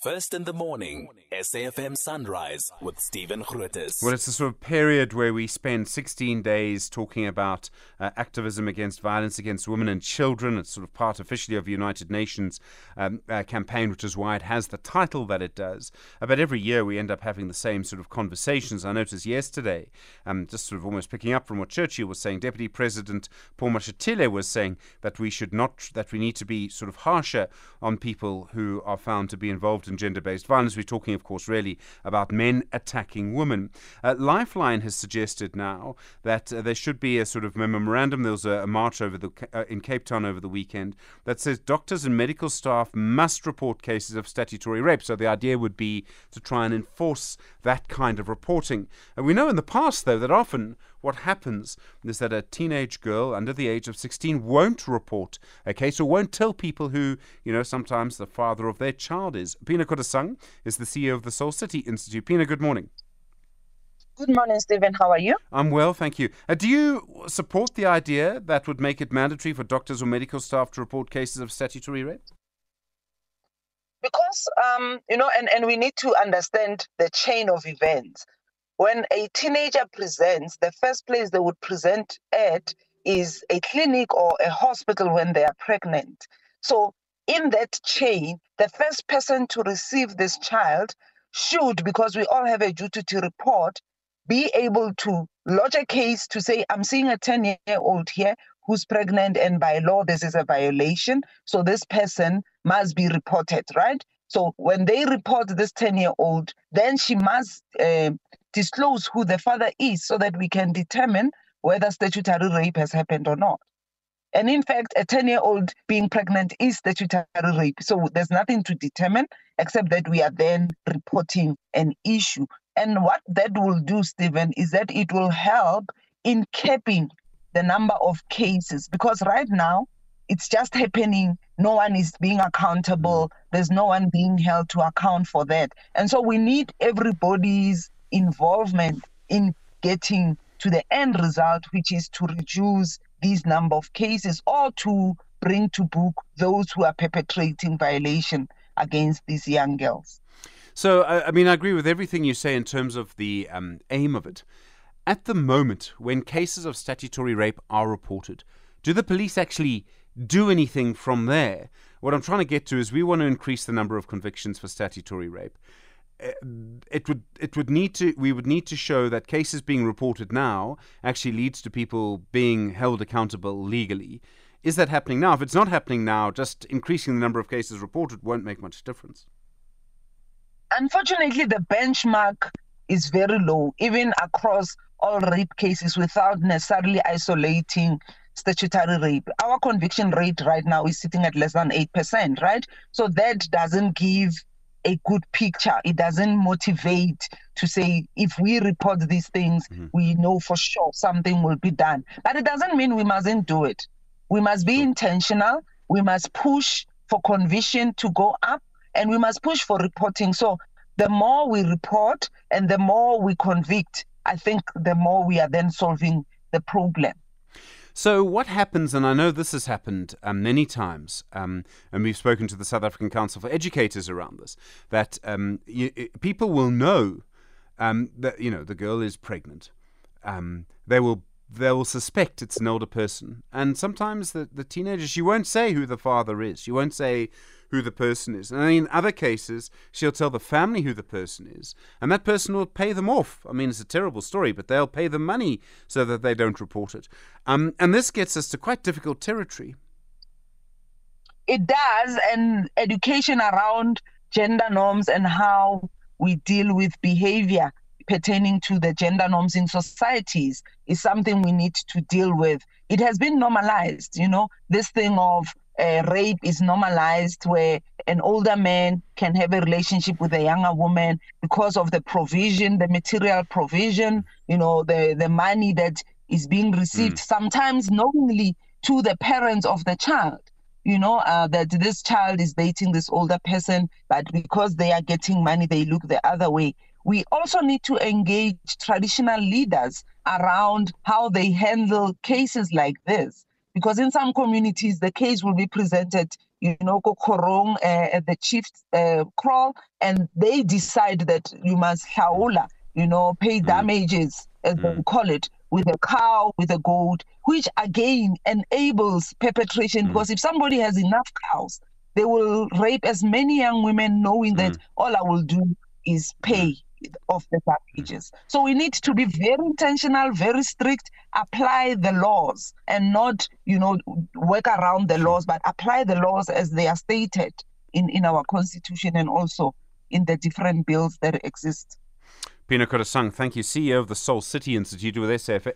First in the morning, SAFM Sunrise with Stephen Grootes. Well, it's a sort of period where we spend 16 days talking about uh, activism against violence against women and children. It's sort of part officially of the United Nations um, uh, campaign, which is why it has the title that it does. Uh, but every year we end up having the same sort of conversations. I noticed yesterday, um, just sort of almost picking up from what Churchill was saying, Deputy President Paul Mashatile was saying that we should not, that we need to be sort of harsher on people who are found to be involved in gender based violence. We're talking, of course, really about men attacking women. Uh, Lifeline has suggested now that uh, there should be a sort of memorandum. There was a, a march over the uh, in Cape Town over the weekend that says doctors and medical staff must report cases of statutory rape. So the idea would be to try and enforce that kind of reporting. And we know in the past, though, that often what happens is that a teenage girl under the age of 16 won't report a case or won't tell people who, you know, sometimes the father of their child is. Phinah Kodisang is the CEO of the Soul City Institute. Phinah, good morning. Good morning, Stephen. How are you? I'm well, thank you. Uh, do you support the idea that would make it mandatory for doctors or medical staff to report cases of statutory rape? Because, um, you know, and, and we need to understand the chain of events when a teenager presents, the first place they would present at is a clinic or a hospital when they are pregnant. So, in that chain, the first person to receive this child should, because we all have a duty to report, be able to lodge a case to say, I'm seeing a 10 year old here who's pregnant, and by law, this is a violation. So, this person must be reported, right? So, when they report this 10 year old, then she must uh, disclose who the father is so that we can determine whether statutory rape has happened or not. And in fact, a 10 year old being pregnant is statutory rape. So there's nothing to determine except that we are then reporting an issue. And what that will do, Stephen, is that it will help in capping the number of cases because right now it's just happening. No one is being accountable. Mm. There's no one being held to account for that. And so we need everybody's involvement in getting to the end result, which is to reduce these number of cases or to bring to book those who are perpetrating violation against these young girls. So, I mean, I agree with everything you say in terms of the um, aim of it. At the moment, when cases of statutory rape are reported, do the police actually do anything from there? What I'm trying to get to is we want to increase the number of convictions for statutory rape. Uh, it would it would need to we would need to show that cases being reported now actually leads to people being held accountable legally. Is that happening now? If it's not happening now, just increasing the number of cases reported won't make much difference. Unfortunately, the benchmark is very low, even across all rape cases, without necessarily isolating statutory rape. Our conviction rate right now is sitting at less than 8%, right? So that doesn't give a good picture. It doesn't motivate to say if we report these things, mm-hmm. we know for sure something will be done. But it doesn't mean we mustn't do it. We must be intentional. We must push for conviction to go up and we must push for reporting. So the more we report and the more we convict, I think the more we are then solving the problem. So, what happens, and I know this has happened um, many times, um, and we've spoken to the South African Council for Educators around this, that um, people will know um, that you know the girl is pregnant. Um, they will they will suspect it's an older person, and sometimes the the teenager she won't say who the father is. She won't say who the person is. And in other cases, she'll tell the family who the person is, and that person will pay them off. I mean, it's a terrible story, but they'll pay them money so that they don't report it. Um, and this gets us to quite difficult territory. It does, and education around gender norms and how we deal with behavior pertaining to the gender norms in societies is something we need to deal with. It has been normalized, you know, this thing of uh, rape is normalized where an older man can have a relationship with a younger woman because of the provision the material provision you know the the money that is being received mm. sometimes knowingly to the parents of the child. You know uh, that this child is dating this older person but because they are getting money they look the other way. We also need to engage traditional leaders around how they handle cases like this because in some communities the case will be presented you know, Kokorong, uh, at the chief uh, kraal, and they decide that you must haula, you know, pay mm. damages, as mm. they call it, with a cow, with a goat, which again enables perpetration mm. because if somebody has enough cows, they will rape as many young women knowing that mm. all I will do is pay of the packages. So we need to be very intentional, very strict, apply the laws and not, you know, work around the laws, but apply the laws as they are stated in, in our constitution and also in the different bills that exist. Phinah Kodisang, thank you. CEO of the Soul City Institute with SF,